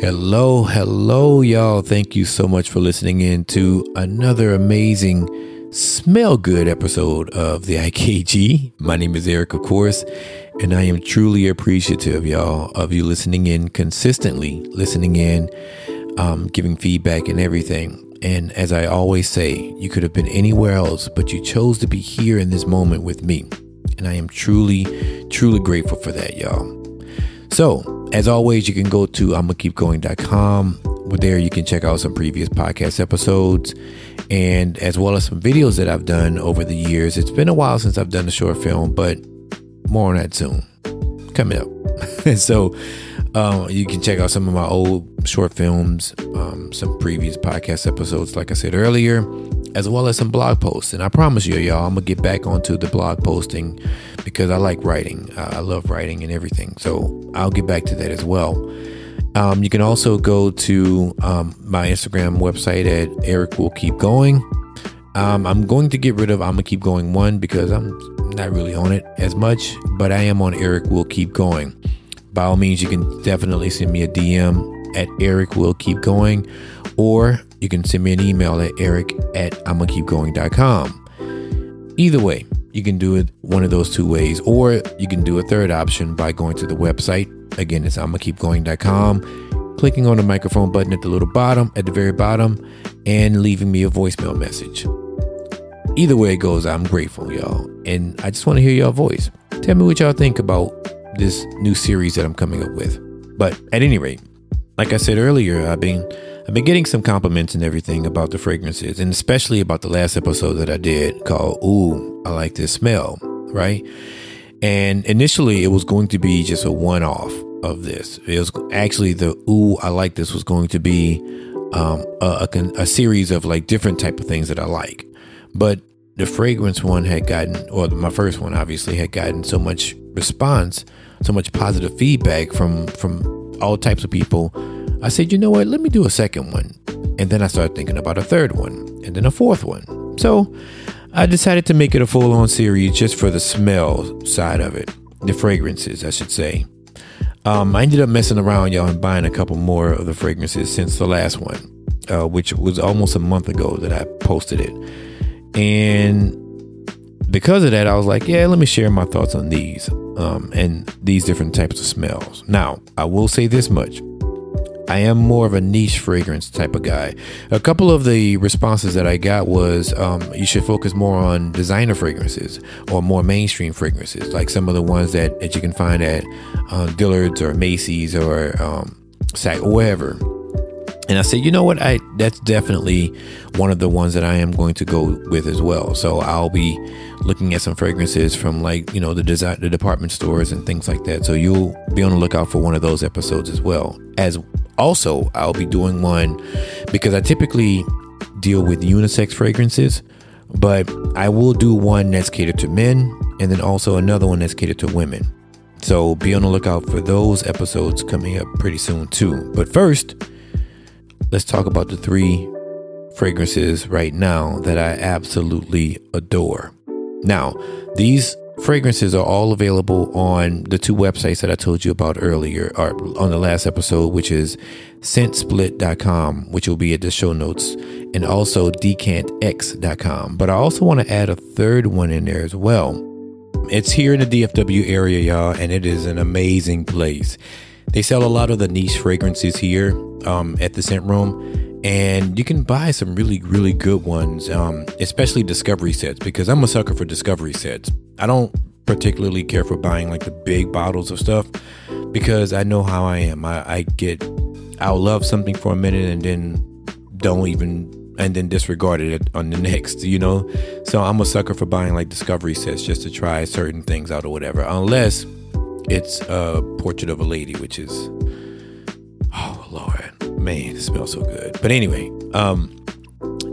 Hello, hello, y'all. Thank you so much for listening in to another amazing smell good episode of the IKG. My name is Eric, of course, and I am truly appreciative, y'all, of you listening in consistently, listening in, um, giving feedback and everything. And as I always say, you could have been anywhere else, but you chose to be here in this moment with me. And I am truly, truly grateful for that, y'all. So, as always, you can go to I'ma There you can check out some previous podcast episodes and as well as some videos that I've done over the years. It's been a while since I've done a short film, but more on that soon. Coming up. so uh, you can check out some of my old short films, um, some previous podcast episodes, like I said earlier, as well as some blog posts. And I promise you, y'all, I'm gonna get back onto the blog posting because I like writing. Uh, I love writing and everything. So I'll get back to that as well. Um, you can also go to um, my Instagram website at Eric Will Keep Going. Um, I'm going to get rid of I'm gonna keep going one because I'm not really on it as much, but I am on Eric Will Keep Going. By all means, you can definitely send me a DM at Eric Will Keep Going, or you can send me an email at eric at I'ma Either way, you can do it one of those two ways, or you can do a third option by going to the website. Again, it's I'ma clicking on the microphone button at the little bottom, at the very bottom, and leaving me a voicemail message. Either way it goes, I'm grateful, y'all. And I just want to hear your voice. Tell me what y'all think about this new series that I'm coming up with. But at any rate, like I said earlier, I've been I've been getting some compliments and everything about the fragrances, and especially about the last episode that I did called "Ooh, I like this smell," right? And initially, it was going to be just a one-off of this. It was actually the "Ooh, I like this" was going to be um, a, a, a series of like different type of things that I like, but the fragrance one had gotten, or my first one obviously had gotten so much response, so much positive feedback from from all types of people I said, you know what, let me do a second one. And then I started thinking about a third one and then a fourth one. So I decided to make it a full on series just for the smell side of it, the fragrances, I should say. Um, I ended up messing around, y'all, and buying a couple more of the fragrances since the last one, uh, which was almost a month ago that I posted it. And because of that, I was like, yeah, let me share my thoughts on these um, and these different types of smells. Now, I will say this much I am more of a niche fragrance type of guy. A couple of the responses that I got was um, you should focus more on designer fragrances or more mainstream fragrances, like some of the ones that, that you can find at uh, Dillard's or Macy's or um, Saks or wherever. And I said, you know what? I that's definitely one of the ones that I am going to go with as well. So I'll be looking at some fragrances from like you know the design the department stores and things like that. So you'll be on the lookout for one of those episodes as well. As also, I'll be doing one because I typically deal with unisex fragrances, but I will do one that's catered to men and then also another one that's catered to women. So be on the lookout for those episodes coming up pretty soon too. But first, let's talk about the three fragrances right now that I absolutely adore. Now, these Fragrances are all available on the two websites that I told you about earlier, or on the last episode, which is scentsplit.com, which will be at the show notes, and also decantx.com. But I also want to add a third one in there as well. It's here in the DFW area, y'all, and it is an amazing place. They sell a lot of the niche fragrances here um, at the Scent Room and you can buy some really really good ones um, especially discovery sets because i'm a sucker for discovery sets. I don't particularly care for buying like the big bottles of stuff because i know how i am. I, I get i'll love something for a minute and then don't even and then disregard it on the next you know? So i'm a sucker for buying like discovery sets just to try certain things out or whatever unless it's a portrait of a lady which is man, it smells so good. But anyway, um,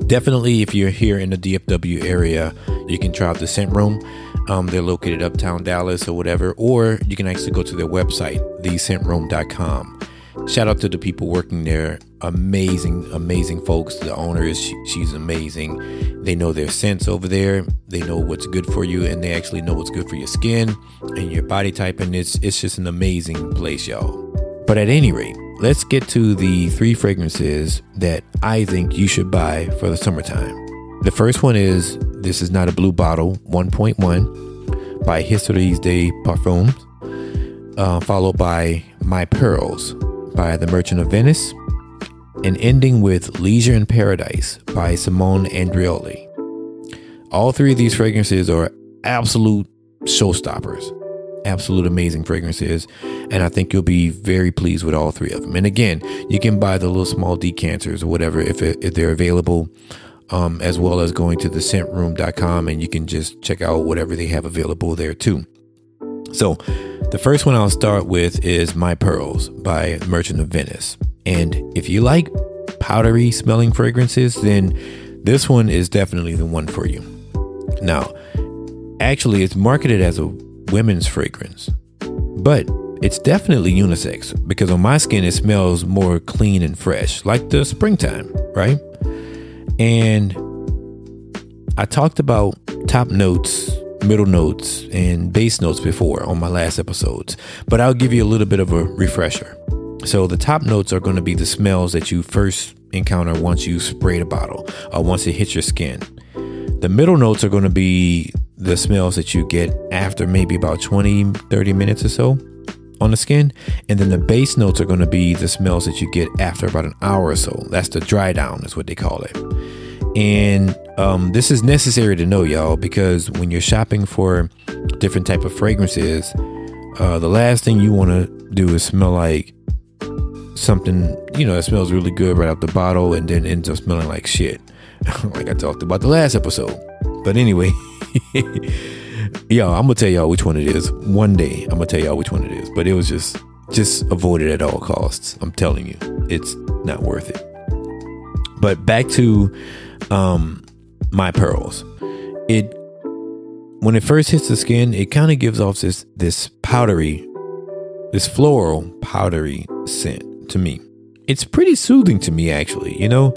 definitely if you're here in the DFW area, you can try out the Scent Room. Um, they're located uptown Dallas or whatever, or you can actually go to their website, thescentroom.com. Shout out to the people working there. Amazing, amazing folks. The owner is she, she's amazing. They know their scents over there. They know what's good for you, and they actually know what's good for your skin and your body type. And it's it's just an amazing place, y'all. But at any rate, let's get to the three fragrances that I think you should buy for the summertime. The first one is This Is Not a Blue Bottle 1.1 by Histoires de Parfums, uh, followed by My Pearls by The Merchant of Venice, and ending with Leisure in Paradise by Simone Andreoli. All three of these fragrances are absolute showstoppers absolute amazing fragrances. And I think you'll be very pleased with all three of them. And again, you can buy the little small decanters or whatever if, it, if they're available, um, as well as going to the scentroom.com and you can just check out whatever they have available there too. So, the first one I'll start with is My Pearls by Merchant of Venice. And if you like powdery smelling fragrances, then this one is definitely the one for you. Now, actually, it's marketed as a women's fragrance, but it's definitely unisex because on my skin it smells more clean and fresh, like the springtime, right? And I talked about top notes, middle notes, and base notes before on my last episodes, but I'll give you a little bit of a refresher. So, the top notes are going to be the smells that you first encounter once you spray the bottle or once it hits your skin. The middle notes are going to be the smells that you get after maybe about 20, 30 minutes or so on the skin. And then the base notes are going to be the smells that you get after about an hour or so. That's the dry down, is what they call it. And um, this is necessary to know, y'all, because when you're shopping for different type of fragrances, uh, the last thing you want to do is smell like something, you know, that smells really good right out the bottle and then ends up smelling like shit, like I talked about the last episode. But anyway. Yo, I'm gonna tell y'all which one it is. One day, I'm gonna tell y'all which one it is. But it was just, just avoid it at all costs. I'm telling you, it's not worth it. But back to um, my pearls. It when it first hits the skin, it kind of gives off this this powdery, this floral powdery scent to me. It's pretty soothing to me, actually. You know,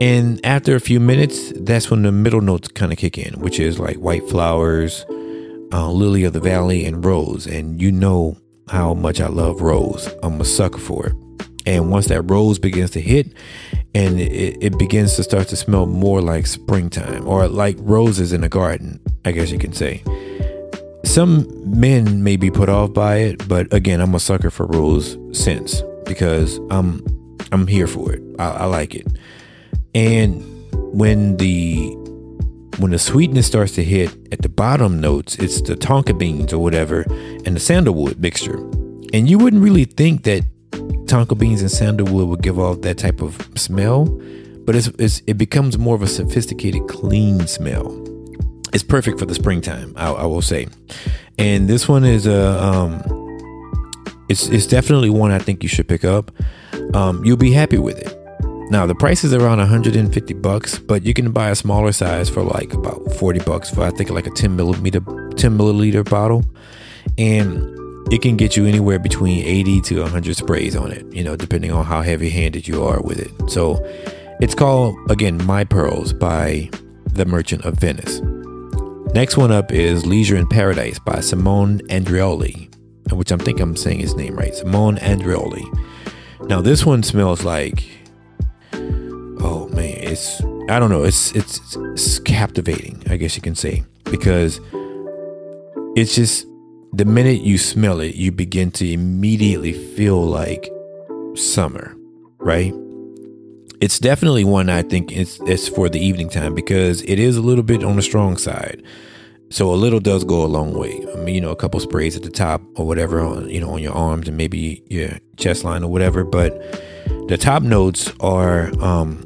and after a few minutes, that's when the middle notes kind of kick in, which is like white flowers, uh, lily of the valley, and rose. And you know how much I love rose. I'm a sucker for it. And once that rose begins to hit, and it, it begins to start to smell more like springtime or like roses in a garden, I guess you can say. Some men may be put off by it, but again, I'm a sucker for rose scents because I'm I'm here for it. I, I like it. And when the when the sweetness starts to hit at the bottom notes, it's the tonka beans or whatever and the sandalwood mixture. And you wouldn't really think that tonka beans and sandalwood would give off that type of smell, but it's, it's it becomes more of a sophisticated, clean smell. It's perfect for the springtime, I, I will say. And this one is a um, it's it's definitely one I think you should pick up. Um, you'll be happy with it. Now the price is around 150 bucks, but you can buy a smaller size for like about 40 bucks for I think like a 10 millimeter 10 milliliter bottle, and it can get you anywhere between 80 to 100 sprays on it, you know, depending on how heavy handed you are with it. So it's called again My Pearls by The Merchant of Venice. Next one up is Leisure in Paradise by Simone Andreoli, which I'm think I'm saying his name right. Simone Andreoli. Now this one smells like it's I don't know, it's it's it's captivating, I guess you can say, because it's just the minute you smell it, you begin to immediately feel like summer, right? It's definitely one I think it's it's for the evening time because it is a little bit on the strong side. So a little does go a long way. I mean, you know, a couple sprays at the top or whatever, on, you know, on your arms and maybe your chest line or whatever. But the top notes are um,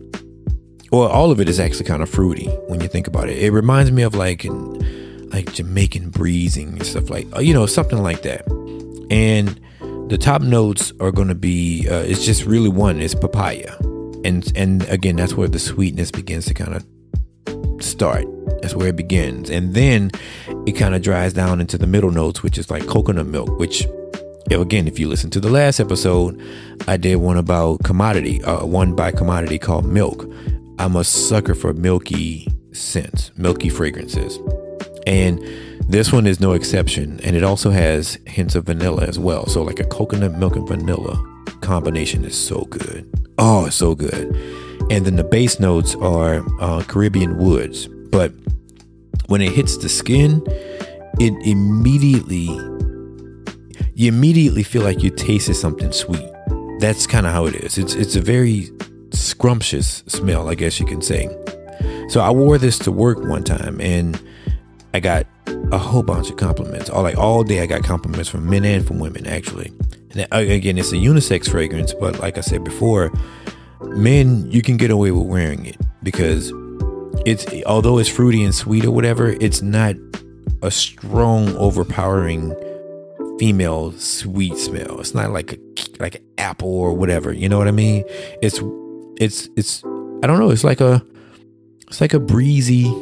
well, all of it is actually kind of fruity when you think about it. It reminds me of like like Jamaican breezing and stuff like uh, you know something like that. And the top notes are going to be uh, it's just really one is papaya, and and again that's where the sweetness begins to kind of start. That's where it begins, and then it kind of dries down into the middle notes, which is like coconut milk, which again, if you listen to the last episode, I did one about commodity, uh, one by commodity called milk, I'm a sucker for milky scents, milky fragrances. And this one is no exception. And it also has hints of vanilla as well. So, like a coconut milk and vanilla combination is so good. Oh, so good. And then the base notes are uh, Caribbean woods, but when it hits the skin, it immediately you immediately feel like you tasted something sweet. That's kind of how it is. It's it's a very scrumptious smell, I guess you can say. So I wore this to work one time and I got a whole bunch of compliments. All like all day I got compliments from men and from women actually. And uh, again, it's a unisex fragrance, but like I said before, men you can get away with wearing it because it's although it's fruity and sweet or whatever, it's not a strong, overpowering female sweet smell. It's not like a like apple or whatever. You know what I mean? It's it's it's I don't know. It's like a it's like a breezy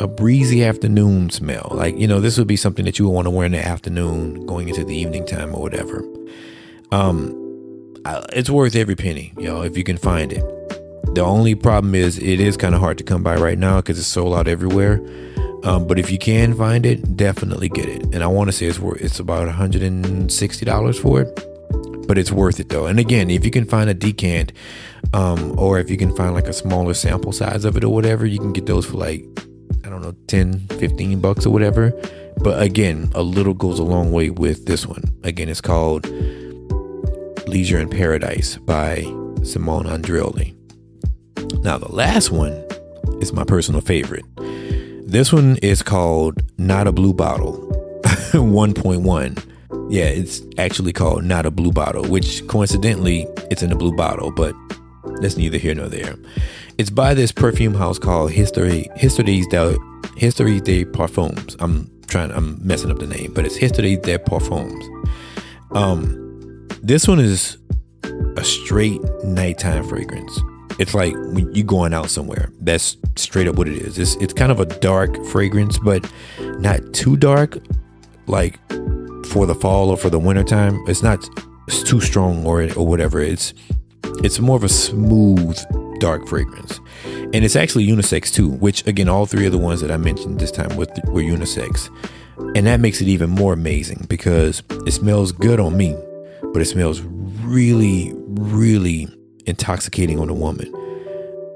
a breezy afternoon smell. Like you know, this would be something that you would want to wear in the afternoon, going into the evening time or whatever. Um, it's worth every penny, you know, if you can find it. The only problem is it is kind of hard to come by right now because it's sold out everywhere. Um, but if you can find it, definitely get it. And I want to say it's worth it's about $160 for it, but it's worth it though. And again, if you can find a decant, um, or if you can find like a smaller sample size of it or whatever, you can get those for like I don't know 10, 15 bucks or whatever. But again, a little goes a long way with this one. Again, it's called Leisure in Paradise by Simone Andreoli. Now, the last one is my personal favorite. This one is called Not a Blue Bottle 1.1. Yeah, it's actually called Not a Blue Bottle, which coincidentally, it's in a blue bottle, but that's neither here nor there. It's by this perfume house called History Histories de Histories de Parfums. I'm trying I'm messing up the name, but it's Histoires de Parfums. Um this one is a straight nighttime fragrance. It's like when you're going out somewhere. That's straight up what it is. It's it's kind of a dark fragrance, but not too dark, like for the fall or for the wintertime. It's not it's too strong or or whatever. It's it's more of a smooth dark fragrance, and it's actually unisex too. Which again, all three of the ones that I mentioned this time were, were unisex, and that makes it even more amazing because it smells good on me, but it smells really, really intoxicating on a woman.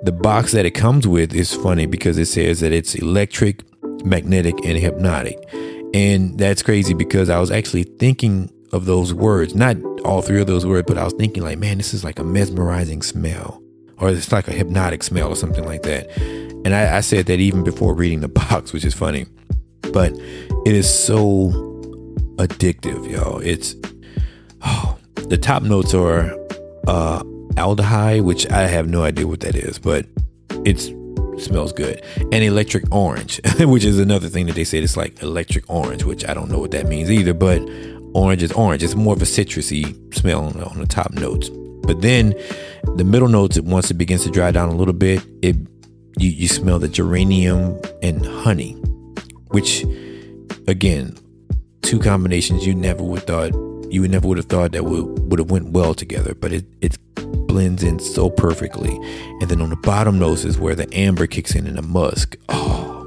The box that it comes with is funny because it says that it's electric, magnetic, and hypnotic. And that's crazy because I was actually thinking of those words, not all three of those words, but I was thinking, like, man, this is like a mesmerizing smell, or it's like a hypnotic smell, or something like that. And I, I said that even before reading the box, which is funny, but it is so addictive, y'all. It's oh, the top notes are uh, aldehyde, which I have no idea what that is, but it smells good. And electric orange, which is another thing that they say it's like electric orange, which I don't know what that means either, but orange is orange. It's more of a citrusy smell on the, on the top notes. But then the middle notes, once it begins to dry down a little bit, it you, you smell the geranium and honey, which again, two combinations you never would thought you would never would have thought that would would have went well together, but it it blends in so perfectly. And then on the bottom nose is where the amber kicks in and the musk. Oh,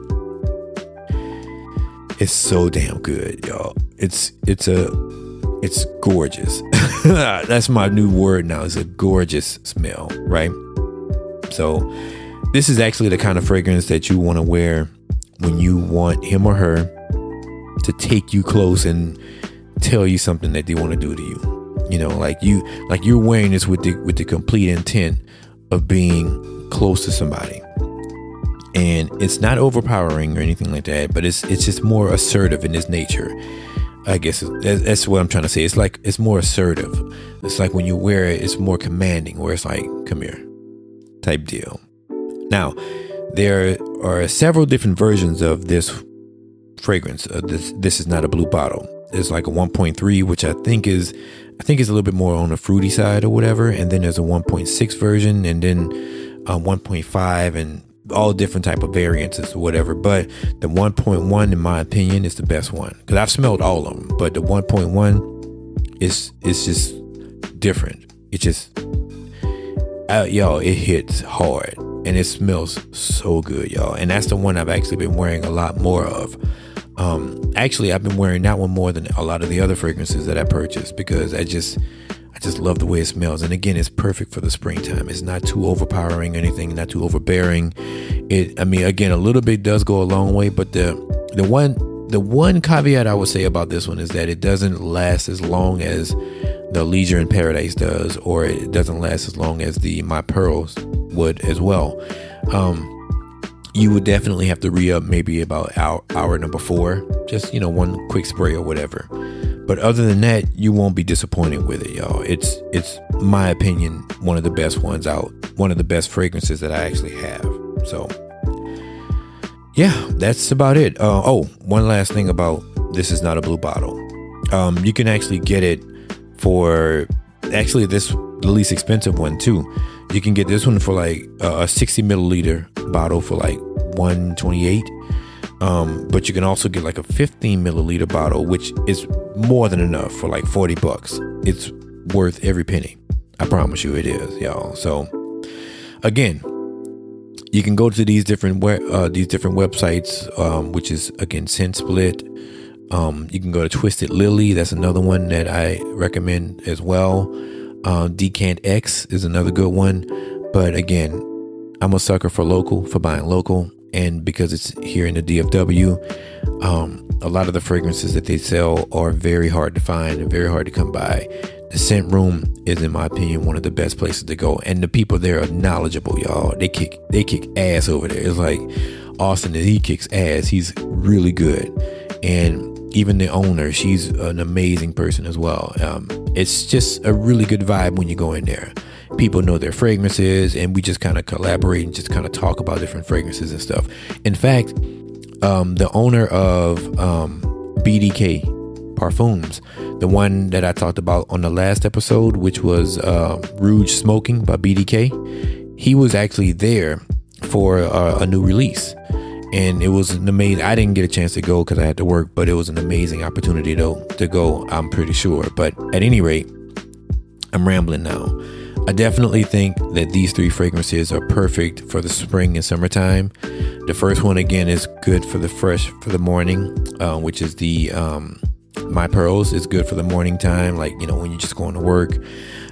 it's so damn good, y'all. It's it's a it's gorgeous. That's my new word now. It's a gorgeous smell, right? So this is actually the kind of fragrance that you want to wear when you want him or her to take you close and tell you something that they want to do to you. You know, like you like you're wearing this with the with the complete intent of being close to somebody. And it's not overpowering or anything like that, but it's it's just more assertive in its nature. I guess that's what I'm trying to say. It's like it's more assertive. It's like when you wear it, it's more commanding, where it's like, "Come here," type deal. Now, there are several different versions of this fragrance. Uh, this this is not a blue bottle. It's like a 1.3, which I think is I think it's a little bit more on the fruity side or whatever. And then there's a 1.6 version, and then uh, 1.5, and all different type of variances or whatever. But the 1.1, in my opinion, is the best one because I've smelled all of them. But the 1.1 is is just different. It just uh, y'all, it hits hard and it smells so good, y'all. And that's the one I've actually been wearing a lot more of. Um, actually, I've been wearing that one more than a lot of the other fragrances that I purchased because I just, I just love the way it smells. And again, it's perfect for the springtime. It's not too overpowering anything, not too overbearing. It, I mean, again, a little bit does go a long way, but the the one the one caveat I would say about this one is that it doesn't last as long as the Leisure in Paradise does, or it doesn't last as long as the My Pearls would as well. Um, you would definitely have to re up maybe about hour, hour number four, just you know one quick spray or whatever. But other than that, you won't be disappointed with it, y'all. It's it's my opinion one of the best ones out, one of the best fragrances that I actually have. So yeah, that's about it. Uh, oh, one last thing about this is not a blue bottle. Um, you can actually get it for actually this the least expensive one too. You can get this one for like a 60 milliliter bottle for like 128. Um, but you can also get like a 15 milliliter bottle, which is more than enough for like 40 bucks. It's worth every penny. I promise you it is, y'all. So again, you can go to these different uh, these different websites, um, which is again ScentSplit. Um, you can go to Twisted Lily. That's another one that I recommend as well. Uh, Decant X is another good one. But again, I'm a sucker for local, for buying local. And because it's here in the DFW, um, a lot of the fragrances that they sell are very hard to find and very hard to come by. The scent room is, in my opinion, one of the best places to go, and the people there are knowledgeable, y'all. They kick they kick ass over there. It's like Austin, he kicks ass. He's really good, and even the owner, she's an amazing person as well. Um, it's just a really good vibe when you go in there. People know their fragrances, and we just kind of collaborate and just kind of talk about different fragrances and stuff. In fact, um, the owner of um, BDK Parfums, the one that I talked about on the last episode, which was uh, Rouge Smoking by BDK. He was actually there for uh, a new release, and it was an amazing. I didn't get a chance to go because I had to work, but it was an amazing opportunity though to go. I'm pretty sure. But at any rate, I'm rambling now. I definitely think that these three fragrances are perfect for the spring and summertime. The first one again is good for the fresh for the morning, uh, which is the um, my Pearls is good for the morning time, like, you know, when you're just going to work.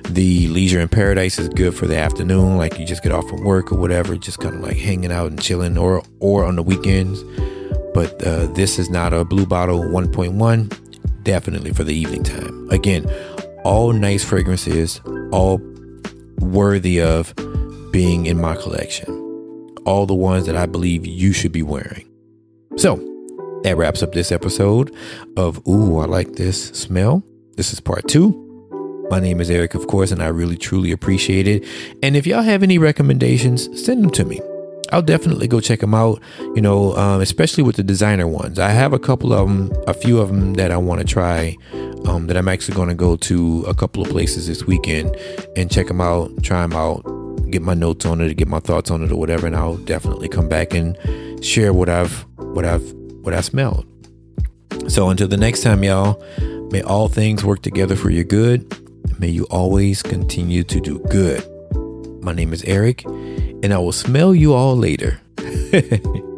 The Leisure in Paradise is good for the afternoon, like you just get off from work or whatever, just kind of like hanging out and chilling or or on the weekends. But uh, this is not a blue bottle 1.1, definitely for the evening time. Again, all nice fragrances, all worthy of being in my collection. All the ones that I believe you should be wearing. So, that wraps up this episode of Ooh, I Like This Smell. This is part two. My name is Eric, of course, and I really truly appreciate it. And if y'all have any recommendations, send them to me. I'll definitely go check them out, you know, um, especially with the designer ones. I have a couple of them, a few of them that I want to try, um, that I'm actually going to go to a couple of places this weekend and check them out, try them out, get my notes on it, get my thoughts on it or whatever. And I'll definitely come back and share what I've, what I've what I smelled. So until the next time, y'all, may all things work together for your good. May you always continue to do good. My name is Eric, and I will smell you all later.